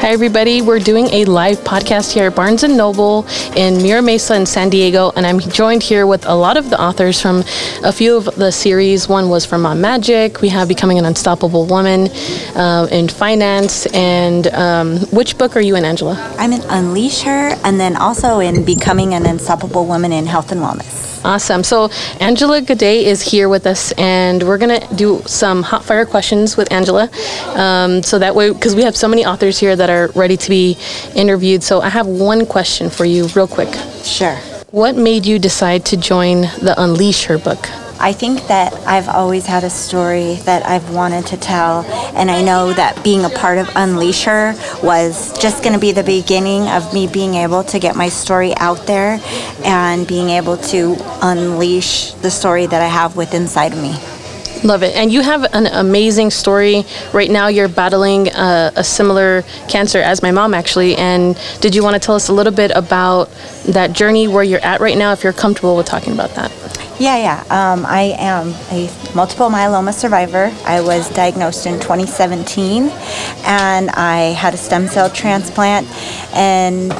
Hi, everybody. We're doing a live podcast here at Barnes & Noble in Mira Mesa in San Diego, and I'm joined here with a lot of the authors from a few of the series. One was from Mom Magic. We have Becoming an Unstoppable Woman uh, in Finance. And um, which book are you in, Angela? I'm in Unleash Her, and then also in Becoming an Unstoppable Woman in Health and Wellness. Awesome. So Angela Godet is here with us, and we're gonna do some hot fire questions with Angela. Um, so that way, because we have so many authors here that are ready to be interviewed. So I have one question for you, real quick. Sure. What made you decide to join the Unleash Her book? I think that I've always had a story that I've wanted to tell, and I know that being a part of Unleash Her was just going to be the beginning of me being able to get my story out there and being able to unleash the story that I have within inside of me. Love it. And you have an amazing story. Right now, you're battling a, a, similar cancer as my mom, actually. And did you want to tell us a little bit about that journey, where you're at right now, if you're comfortable with talking about that? Yeah, yeah. Um, I am a multiple myeloma survivor. I was diagnosed in 2017 and I had a stem cell transplant. And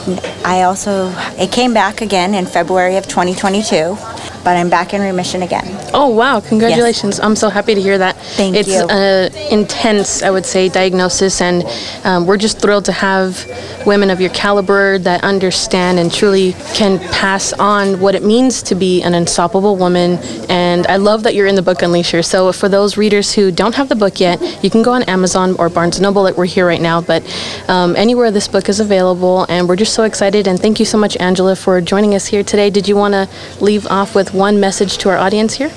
I also, it came back again in February of 2022 but I'm back in remission again. Oh wow! Congratulations! Yes. I'm so happy to hear that. Thank it's you. It's an intense, I would say, diagnosis, and um, we're just thrilled to have women of your caliber that understand and truly can pass on what it means to be an unstoppable woman. And I love that you're in the book Unleash Her. So for those readers who don't have the book yet, you can go on Amazon or Barnes & Noble. Like we're here right now, but um, anywhere this book is available. And we're just so excited. And thank you so much, Angela, for joining us here today. Did you want to leave off with one message to our audience here?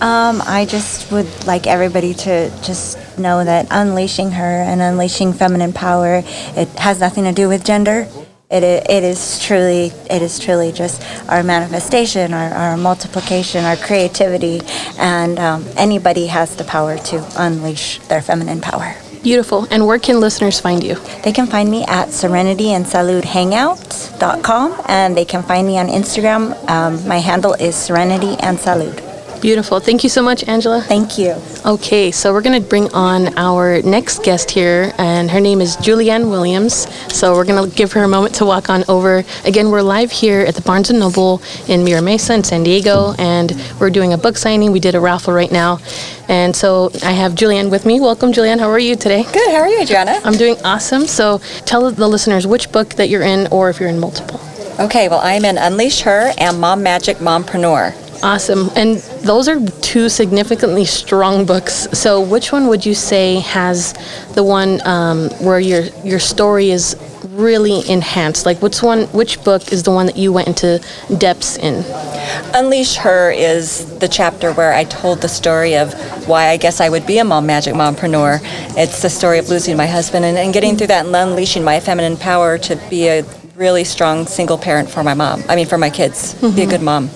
Um, I just would like everybody to just know that unleashing her and unleashing feminine power, it has nothing to do with gender. It, it is truly it is truly just our manifestation, our, our multiplication, our creativity, and um, anybody has the power to unleash their feminine power. Beautiful. And where can listeners find you? They can find me at Serenity and Salud Hangout.com and they can find me on Instagram. Um, my handle is Serenity and Salud. Beautiful. Thank you so much, Angela. Thank you. Okay, so we're going to bring on our next guest here, and her name is Julianne Williams. So we're going to give her a moment to walk on over. Again, we're live here at the Barnes & Noble in Mira Mesa in San Diego, and we're doing a book signing. We did a raffle right now. And so I have Julianne with me. Welcome, Julianne. How are you today? Good. How are you, Adriana? I'm doing awesome. So tell the listeners which book that you're in, or if you're in multiple. Okay, well, I'm in Unleash Her and Mom Magic Mompreneur. Awesome. And those are two significantly strong books. So, which one would you say has the one um, where your your story is really enhanced? Like, which one? Which book is the one that you went into depths in? Unleash Her is the chapter where I told the story of why I guess I would be a mom magic mompreneur. It's the story of losing my husband and, and getting through that and unleashing my feminine power to be a really strong single parent for my mom. I mean, for my kids. Mm-hmm. Be a good mom.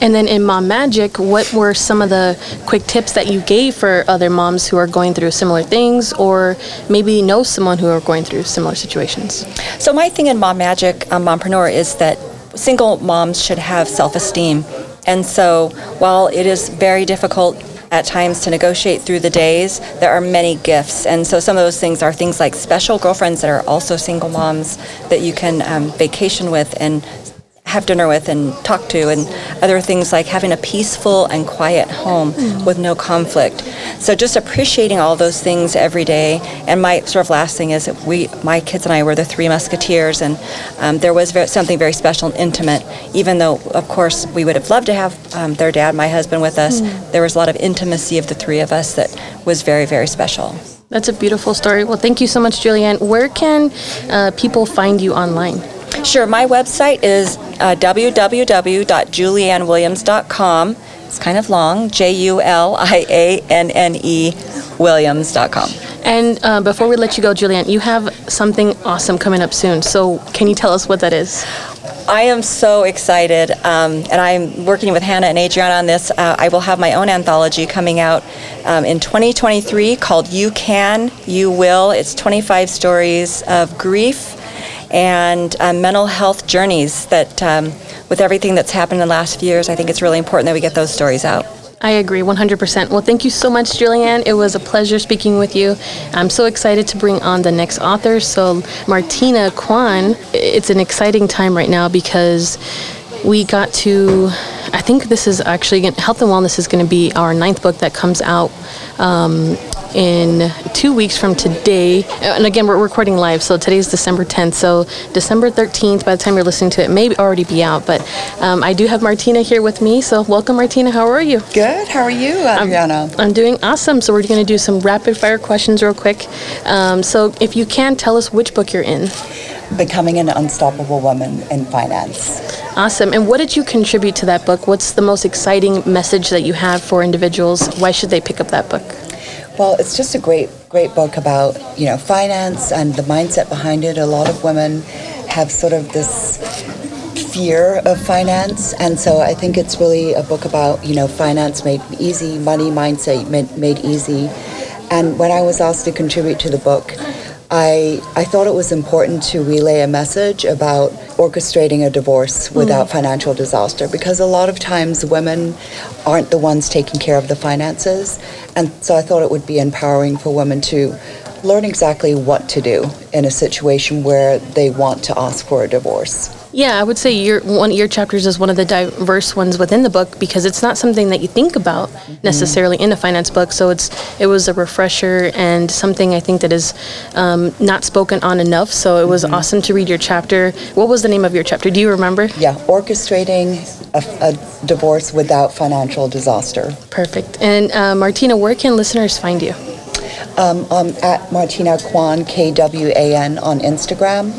And then in Mom Magic, what were some of the quick tips that you gave for other moms who are going through similar things or maybe know someone who are going through similar situations? So, my thing in Mom Magic, um, Mompreneur, is that single moms should have self esteem. And so, while it is very difficult at times to negotiate through the days, there are many gifts. And so some of those things are things like special girlfriends that are also single moms that you can um, vacation with and have dinner with and talk to, and other things like having a peaceful and quiet home mm. with no conflict. So just appreciating all those things every day. And my sort of last thing is that we, my kids and I, were the three musketeers, and um, there was very, something very special and intimate. Even though, of course, we would have loved to have um, their dad, my husband, with us, mm. there was a lot of intimacy of the three of us that was very, very special. That's a beautiful story. Well, thank you so much, Julianne. Where can uh, people find you online? Sure. My website is uh, www.juliannewilliams.com. It's kind of long, J U L I A N N E Williams.com. And uh, before we let you go, Julianne, you have something awesome coming up soon. So, can you tell us what that is? I am so excited, um, and I'm working with Hannah and Adriana on this. Uh, I will have my own anthology coming out um, in 2023 called You Can, You Will. It's 25 stories of grief and uh, mental health journeys that, um, with everything that's happened in the last few years, I think it's really important that we get those stories out. I agree 100%. Well, thank you so much, Julianne. It was a pleasure speaking with you. I'm so excited to bring on the next author. So, Martina Kwan, it's an exciting time right now because we got to, I think this is actually, Health and Wellness is going to be our ninth book that comes out. Um, in two weeks from today. And again, we're recording live, so today's December 10th. So December 13th, by the time you're listening to it, may already be out. But um, I do have Martina here with me. So welcome, Martina. How are you? Good. How are you, Adriana? I'm, I'm doing awesome. So we're going to do some rapid fire questions real quick. Um, so if you can, tell us which book you're in. Becoming an Unstoppable Woman in Finance. Awesome. And what did you contribute to that book? What's the most exciting message that you have for individuals? Why should they pick up that book? Well, it's just a great, great book about you know finance and the mindset behind it. A lot of women have sort of this fear of finance, and so I think it's really a book about you know finance made easy, money mindset made, made easy. And when I was asked to contribute to the book, I, I thought it was important to relay a message about orchestrating a divorce without mm. financial disaster because a lot of times women aren't the ones taking care of the finances. And so I thought it would be empowering for women to learn exactly what to do in a situation where they want to ask for a divorce. Yeah, I would say your one your chapters is one of the diverse ones within the book because it's not something that you think about mm-hmm. necessarily in a finance book. So it's it was a refresher and something I think that is um, not spoken on enough. So it was mm-hmm. awesome to read your chapter. What was the name of your chapter? Do you remember? Yeah, orchestrating a, a divorce without financial disaster. Perfect. And uh, Martina, where can listeners find you? Um, um, at Martina Kwan K W A N on Instagram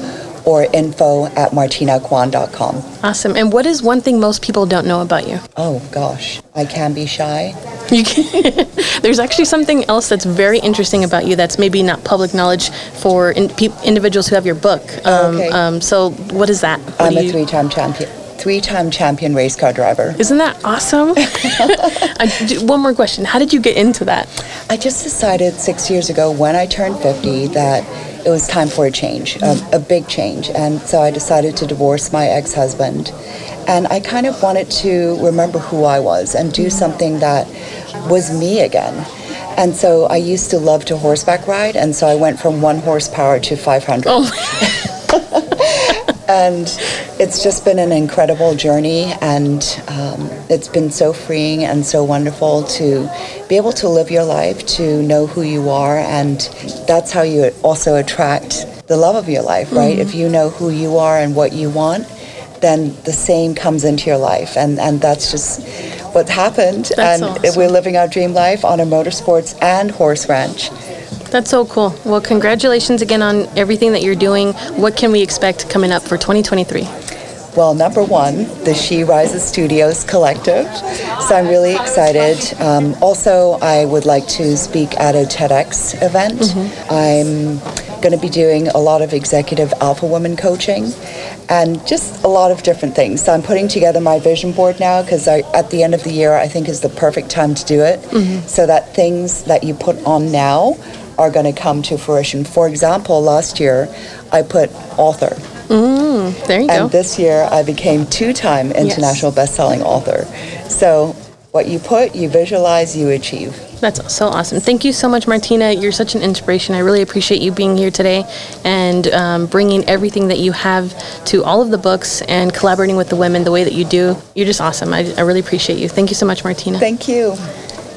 or info at martinakwan.com. Awesome. And what is one thing most people don't know about you? Oh, gosh. I can be shy. You can, there's actually something else that's very interesting about you that's maybe not public knowledge for in, pe- individuals who have your book. Um, okay. Um, so, what is that? What I'm a three time champion three-time champion race car driver. Isn't that awesome? one more question: How did you get into that? I just decided six years ago when I turned 50 that it was time for a change, a, a big change. And so I decided to divorce my ex husband. And I kind of wanted to remember who I was and do something that was me again. And so I used to love to horseback ride, and so I went from one horsepower to 500. Oh. and it's just been an incredible journey, and um, it's been so freeing and so wonderful to be able to live your life, to know who you are, and that's how you also attract the love of your life, right? Mm-hmm. If you know who you are and what you want, then the same comes into your life, and and that's just what's happened. That's and awesome. we're living our dream life on a motorsports and horse ranch. That's so cool. Well, congratulations again on everything that you're doing. What can we expect coming up for 2023? Well, number one, the She Rises Studios Collective. So I'm really excited. Um, also, I would like to speak at a TEDx event. Mm-hmm. I'm going to be doing a lot of executive alpha woman coaching and just a lot of different things. So I'm putting together my vision board now because at the end of the year, I think is the perfect time to do it mm-hmm. so that things that you put on now are going to come to fruition. For example, last year I put author. Mm, there you and go. And this year I became two-time international yes. best-selling author. So what you put, you visualize, you achieve. That's so awesome. Thank you so much, Martina. You're such an inspiration. I really appreciate you being here today and um, bringing everything that you have to all of the books and collaborating with the women the way that you do. You're just awesome. I, I really appreciate you. Thank you so much, Martina. Thank you.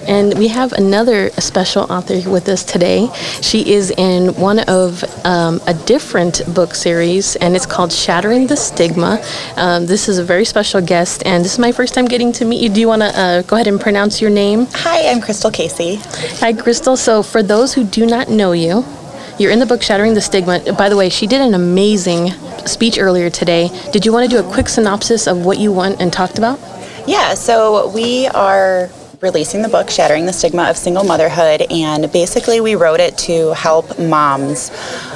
And we have another special author with us today. She is in one of um, a different book series, and it's called Shattering the Stigma. Um, this is a very special guest, and this is my first time getting to meet you. Do you want to uh, go ahead and pronounce your name? Hi, I'm Krystal Casey. Hi, Krystal. So, for those who do not know you, you're in the book Shattering the Stigma. By the way, she did an amazing speech earlier today. Did you want to do a quick synopsis of what you went and talked about? Yeah, so we are releasing the book Shattering the Stigma of Single Motherhood, and basically we wrote it to help moms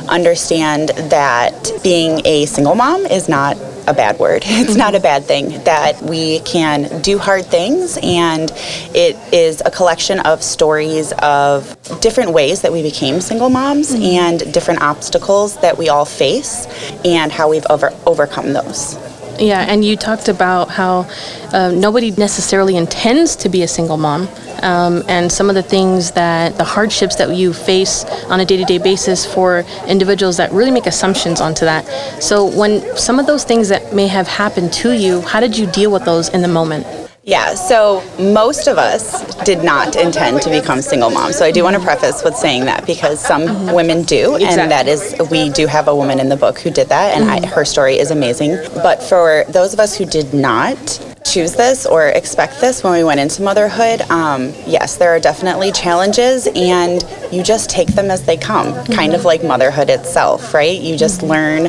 understand that being a single mom is not a bad word. It's not a bad thing. That we can do hard things, and it is a collection of stories of different ways that we became single moms mm-hmm. and different obstacles that we all face and how we've over- overcome those. Yeah, and you talked about how uh, nobody necessarily intends to be a single mom. Um, and some of the things that the hardships that you face on a day-to-day basis for individuals that really make assumptions onto that. So when some of those things that may have happened to you, how did you deal with those in the moment? Yeah, so most of us did not intend to become single moms. So I do want to preface with saying that because some mm-hmm. women do, Exactly. and that is, we do have a woman in the book who did that, and I, mm-hmm. her story is amazing. But for those of us who did not choose this or expect this when we went into motherhood, um, yes, there are definitely challenges, and you just take them as they come, kind of mm-hmm. like motherhood itself, right? You just learn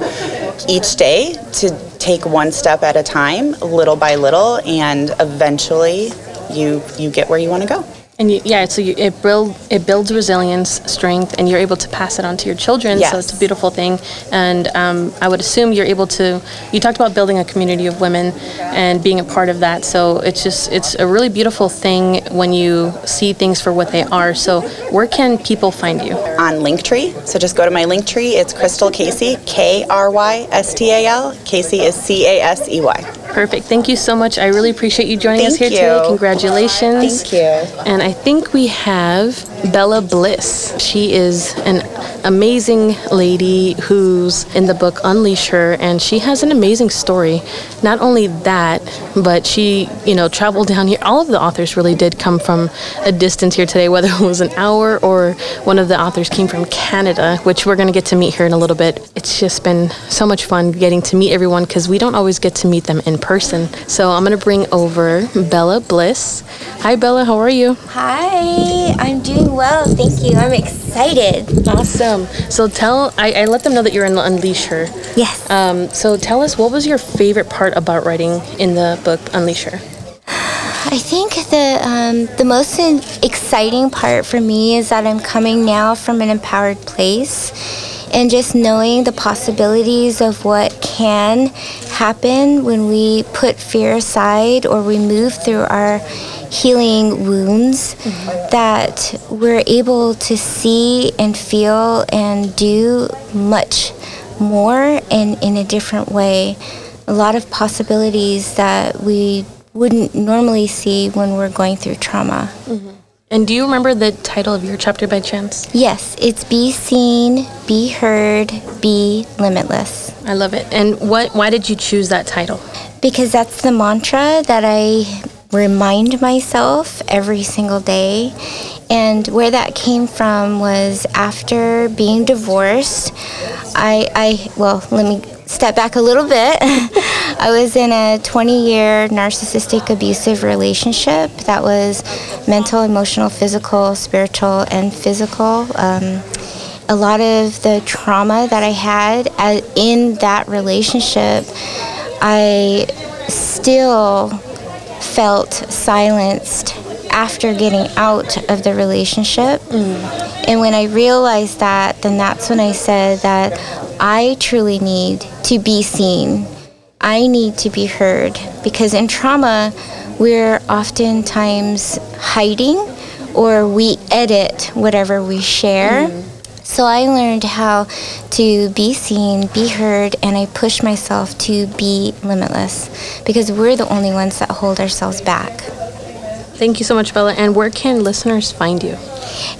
each day to take one step at a time, little by little, and eventually you you get where you want to go. And you, yeah, so you, it build it builds resilience, strength, and you're able to pass it on to your children. So it's a beautiful thing. And um, I would assume you're able to. You talked about building a community of women and being a part of that. So it's just it's a really beautiful thing when you see things for what they are. So where can people find you? On Linktree, so just go to my Linktree. It's Krystal Casey, K R Y S T A L. Casey is C A S E Y. Perfect. Thank you so much. I really appreciate you joining us here Thank today. Congratulations. Thank you. And I think we have Bella Bliss. She is an amazing lady who's in the book Unleash Her, and she has an amazing story. Not only that, but she, you know, traveled down here. All of the authors really did come from a distance here today, whether it was an hour or one of the authors came from Canada, which we're going to get to meet her in a little bit. It's just been so much fun getting to meet everyone because we don't always get to meet them in person. So I'm going to bring over Bella Bliss. Hi, Bella. How are you? Hi, I'm doing well. Thank you. I'm excited. Awesome. So tell, I, I let them know that you're in Unleash Her. Yes. Um, so tell us, what was your favorite part about writing in the book Unleash Her? I think the um, the most exciting part for me is that I'm coming now from an empowered place, and just knowing the possibilities of what can happen when we put fear aside or we move through our healing wounds. Mm-hmm. That we're able to see and feel and do much more and in a different way. A lot of possibilities that we wouldn't normally see when we're going through trauma. Mm-hmm. And do you remember the title of your chapter by chance? Yes, it's be seen, be heard, be limitless. I love it. And what? Why did you choose that title? Because that's the mantra that I remind myself every single day. And where that came from was after being divorced. I, I well, let me step back a little bit. I was in a 20 year narcissistic abusive relationship that was mental, emotional, physical, spiritual, and physical. Um, a lot of the trauma that I had in that relationship, I still felt silenced after getting out of the relationship. And when I realized that, then that's when I said that I truly need to be seen. I need to be heard because in trauma, we're oftentimes hiding or we edit whatever we share. Mm-hmm. So I learned how to be seen, be heard, and I push myself to be limitless because we're the only ones that hold ourselves back. Thank you so much, Bella. And where can listeners find you?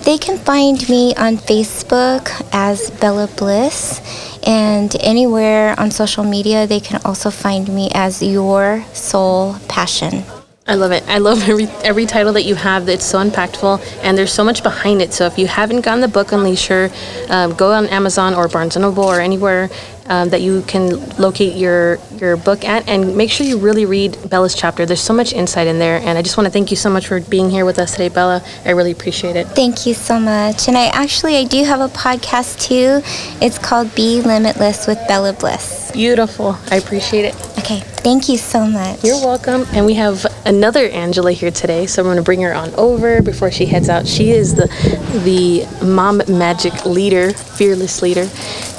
They can find me on Facebook as Bella Bliss, and anywhere on social media, they can also find me as Your Soul Passion. I love it. I love every every title that you have. It's so impactful, and there's so much behind it. So if you haven't gotten the book Unleash Her, um, go on Amazon or Barnes and Noble or anywhere um, that you can locate your your book at, and make sure you really read Bella's chapter. There's so much insight in there, and I just want to thank you so much for being here with us today, Bella. I really appreciate it. Thank you so much. And I actually I do have a podcast too. It's called Be Limitless with Bella Bliss. Beautiful. I appreciate it. Okay, thank you so much. You're welcome. And we have another Angela here today, so I'm going to bring her on over before she heads out. She is the the mom magic leader, fearless leader,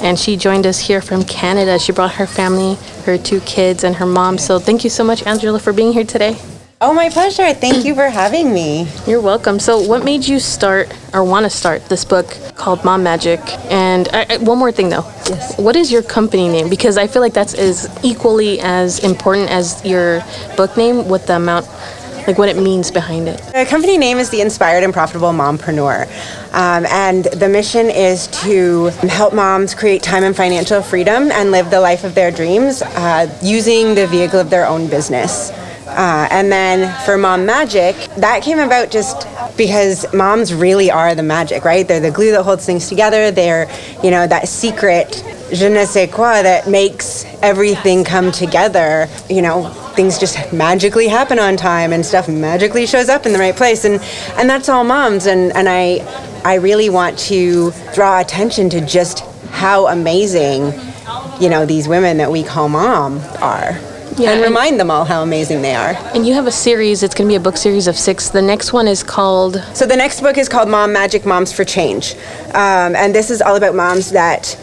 and she joined us here from Canada. She brought her family, her two kids, and her mom. So thank you so much, Angela, for being here today. Oh, my pleasure. Thank you for having me. You're welcome. So, what made you start or want to start this book called Mom Magic? And I, I- one more thing, though. Yes. What is your company name? Because I feel like that's as equally as important as your book name with the amount, like what it means behind it. The company name is the Inspired and Profitable Mompreneur. Um, and the mission is to help moms create time and financial freedom and live the life of their dreams uh, using the vehicle of their own business. Uh, and then for Mom Magic, that came about just because moms really are the magic, right? They're the glue that holds things together. They're, you know, that secret je ne sais quoi that makes everything come together. You know, things just magically happen on time and stuff magically shows up in the right place. And, and that's all moms. And, and I, I really want to draw attention to just how amazing, you know, these women that we call mom are. Yeah, and remind them all how amazing they are. And you have a series, it's going to be a book series of six. The next one is called So the next book is called Mom Magic Moms for Change. Um, and this is all about moms that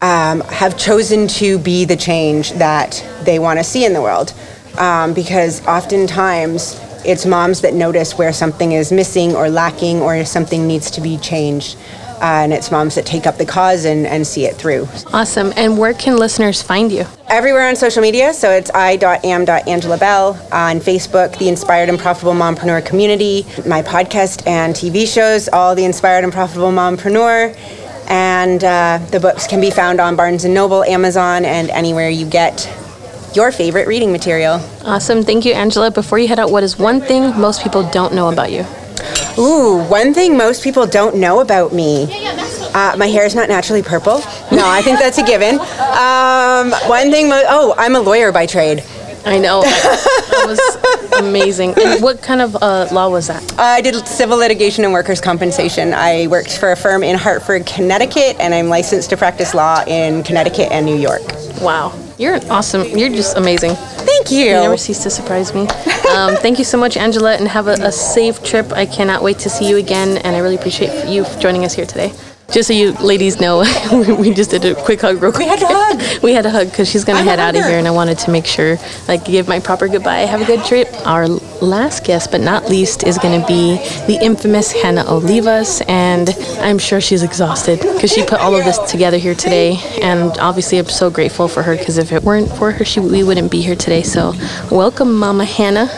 um, have chosen to be the change that they want to see in the world. Um, because oftentimes it's moms that notice where something is missing or lacking or something needs to be changed. Uh, and it's moms that take up the cause and, and see it through. Awesome. And where can listeners find you? Everywhere on social media, so it's i.am.angela bell on Facebook, the Inspired and Profitable Mompreneur community, my podcast and TV shows, all the Inspired and Profitable Mompreneur, and uh, the books can be found on Barnes & Noble, Amazon, and anywhere you get your favorite reading material. Awesome. Thank you, Angela. Before you head out, what is one thing most people don't know about you? Ooh, one thing most people don't know about me. Uh, my hair is not naturally purple. No, I think that's a given. Um, one thing, mo- oh, I'm a lawyer by trade. I know. that was amazing. And what kind of uh, law was that? I did civil litigation and workers' compensation. I worked for a firm in Hartford, Connecticut, and I'm licensed to practice law in Connecticut and New York. Wow. You're awesome. You're just amazing. Thank you. You never cease to surprise me. Um, thank you so much, Angela, and have a, a safe trip. I cannot wait to see you again, and I really appreciate you joining us here today. Just so you ladies know, we just did a quick hug real quick. We had a hug. we had to hug because she's going to I'm head out of here, and I wanted to make sure, like, give my proper goodbye. Have a good trip. Our last guest, but not least, is going to be the infamous Hannah Olivas, and I'm sure she's exhausted because she put all of this together here today. And obviously, I'm so grateful for her because if it weren't for her, she, we wouldn't be here today. So, welcome, Mama Hannah.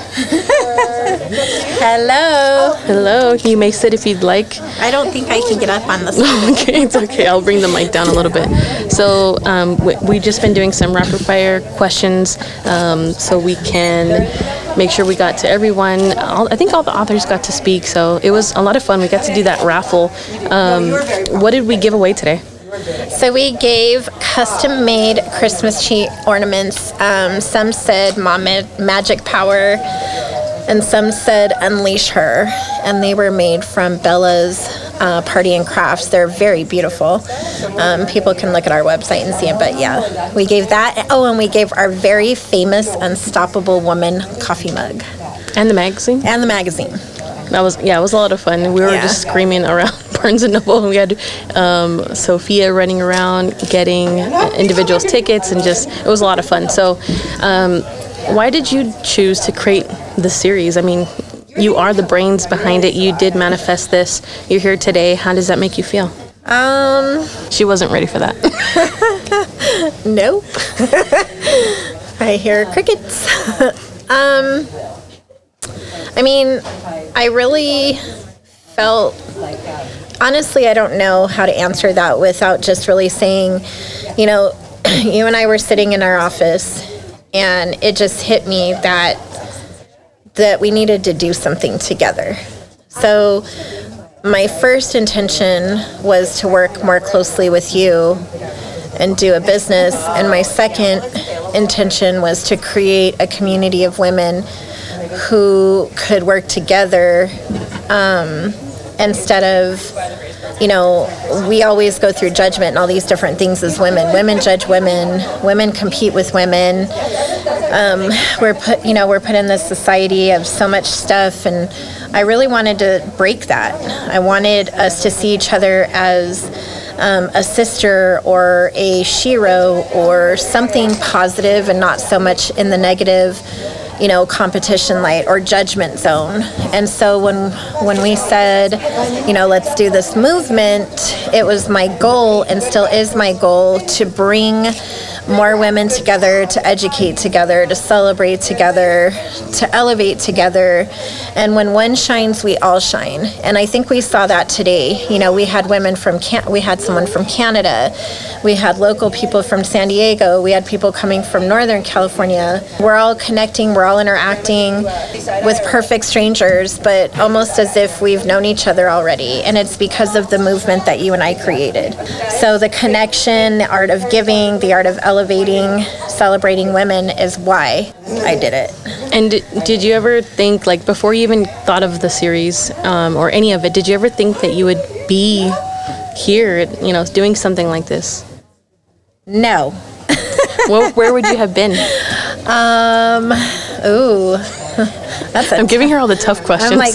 Hello. Hello. You may sit if you'd like. I don't think I can get up on this. okay, it's okay. I'll bring the mic down a little bit. So um, we, we just been doing some rapid fire questions, um, so we can make sure we got to everyone. All, I think all the authors got to speak, so it was a lot of fun. We got to do that raffle. Um, what did we give away today? So we gave custom-made Christmas tree ornaments. Um, some said "Mom Magic Power," and some said "Unleash Her," and they were made from Bella's uh, Party and Crafts. They're very beautiful. Um, people can look at our website and see it. But yeah, we gave that. Oh, and we gave our very famous Unstoppable Woman coffee mug And the magazine. and the magazine. That was yeah, it was a lot of fun. We were Yeah. just screaming around Barnes and Noble. We had um, Sophia running around getting individuals tickets, and just it was a lot of fun. So, um, why did you choose to create the series? I mean, you are the brains behind it. You did manifest this. You're here today. How does that make you feel? Um, She wasn't ready for that. Nope. I hear crickets. um, I mean, I really felt. Honestly, I don't know how to answer that without just really saying, you know, you and I were sitting in our office, and it just hit me that that we needed to do something together. So, my first intention was to work more closely with you and do a business. And my second intention was to create a community of women who could work together um, instead of, you know, we always go through judgment and all these different things as women. Women judge women, women compete with women. Um, we're put, you know, we're put in this society of so much stuff, and I really wanted to break that. I wanted us to see each other as um, a sister or a shero or something positive and not so much in the negative you know, competition light or judgment zone. And so when when we said, you know, let's do this movement, it was my goal and still is my goal to bring more women together, to educate together, to celebrate together, to elevate together. And when one shines, we all shine. And I think we saw that today. You know, we had women from Can- we had someone from Canada, we had local people from San Diego, we had people coming from Northern California. We're all connecting, we're all interacting with perfect strangers, but almost as if we've known each other already. And it's because of the movement that you and I created. So the connection, the art of giving, the art of elevating, celebrating women is why I did it. And did you ever think, like, before you even thought of the series um, or any of it, did you ever think that you would be here, you know, doing something like this? No. Where, where would you have been? Um, ooh. That's a I'm giving her all the tough questions. I'm like,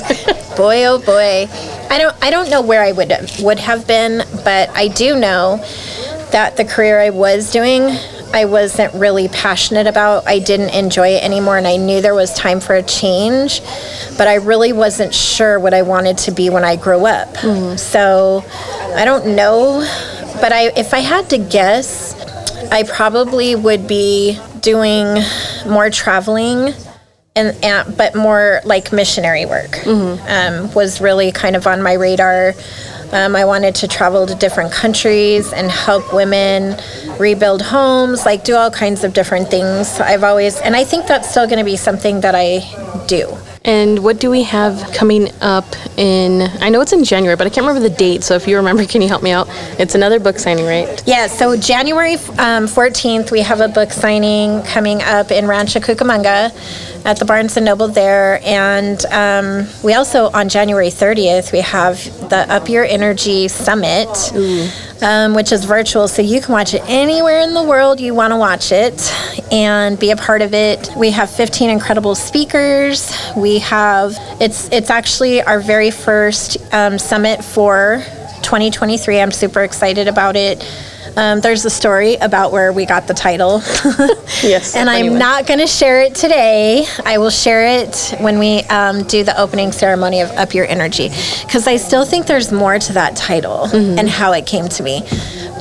boy, oh boy. I don't, I don't know where I would would have been, but I do know that the career I was doing, I wasn't really passionate about. I didn't enjoy it anymore, and I knew there was time for a change, but I really wasn't sure what I wanted to be when I grew up. So, I don't know, but I, if I had to guess, I probably would be doing more traveling and, and but more like missionary work um, was really kind of on my radar. Um, I wanted to travel to different countries and help women rebuild homes, like do all kinds of different things. I've always, and I think that's still going to be something that I do. And what do we have coming up in? I know it's in January, but I can't remember the date. So if you remember, can you help me out? It's another book signing, right? Yeah, so January um, 14th, we have a book signing coming up in Rancho Cucamonga at the Barnes and Noble there. And um, we also, on January 30th, we have the Up Your Energy Summit, um, which is virtual. So you can watch it anywhere in the world you want to watch it and be a part of it. We have 15 incredible speakers. We have, it's, it's actually our very first um, summit for 2023. I'm super excited about it. Um, there's a story about where we got the title. Yes. and I'm not going to share it today. I will share it when we um, do the opening ceremony of Up Your Energy because I still think there's more to that title and how it came to me.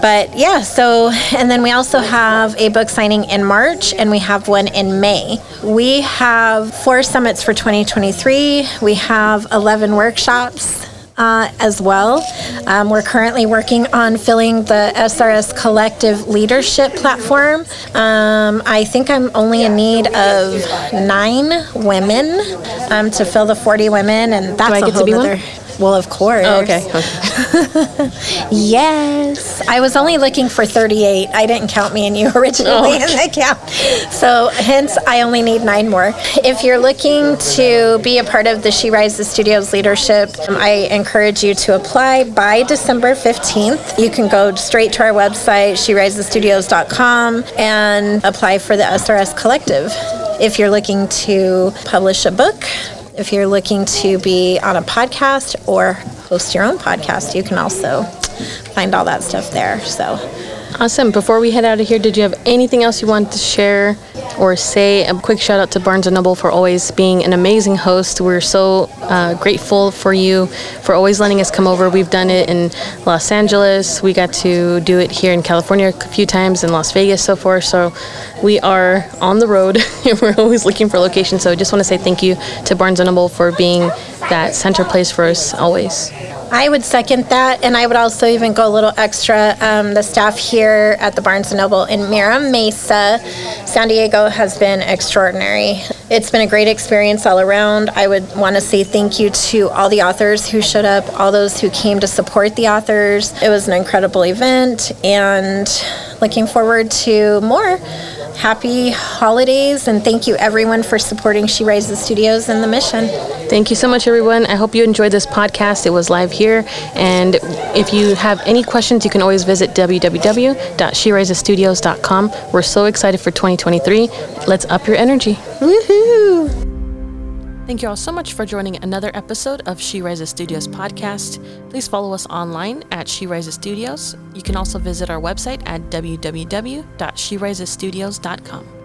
But yeah, so, and then we also have a book signing in March and we have one in May. We have four summits for 2023. We have 11 workshops uh, as well. Um, we're currently working on filling the SRS Collective Leadership Platform. Um, I think I'm only in need of nine women um, to fill the 40 women, and that's I a get to whole be one? Well, of course. Oh, okay. Yes. I was only looking for 38. I didn't count me and you originally Oh, in the count. So, hence, I only need nine more. If you're looking to be a part of the She Rises Studios leadership, um, I encourage you to apply by December 15th. You can go straight to our website, sherisesstudios.com, and apply for the SRS Collective. If you're looking to publish a book, if you're looking to be on a podcast or host your own podcast, you can also find all that stuff there. So, Awesome. Before we head out of here, did you have anything else you wanted to share or say? A quick shout out to Barnes and Noble for always being an amazing host. We're so uh, grateful for you for always letting us come over. We've done it in Los Angeles. We got to do it here in California a few times, in Las Vegas so far. So we are on the road. And we're always looking for locations. So I just want to say thank you to Barnes and Noble for being that center place for us always. I would second that, and I would also even go a little extra. Um, the staff here at the Barnes & Noble in Mira Mesa, San Diego, has been extraordinary. It's been a great experience all around. I would want to say thank you to all the authors who showed up, all those who came to support the authors. It was an incredible event, and looking forward to more. Happy holidays, and thank you everyone for supporting She Rises Studios and the mission. Thank you so much, everyone. I hope you enjoyed this podcast. It was live here. And if you have any questions, you can always visit www.sherisesstudios.com. We're so excited for 2023. Let's up your energy. Woohoo! Thank you all so much for joining another episode of She Rises Studios podcast. Please follow us online at She Rises Studios. You can also visit our website at www.sherisesstudios.com.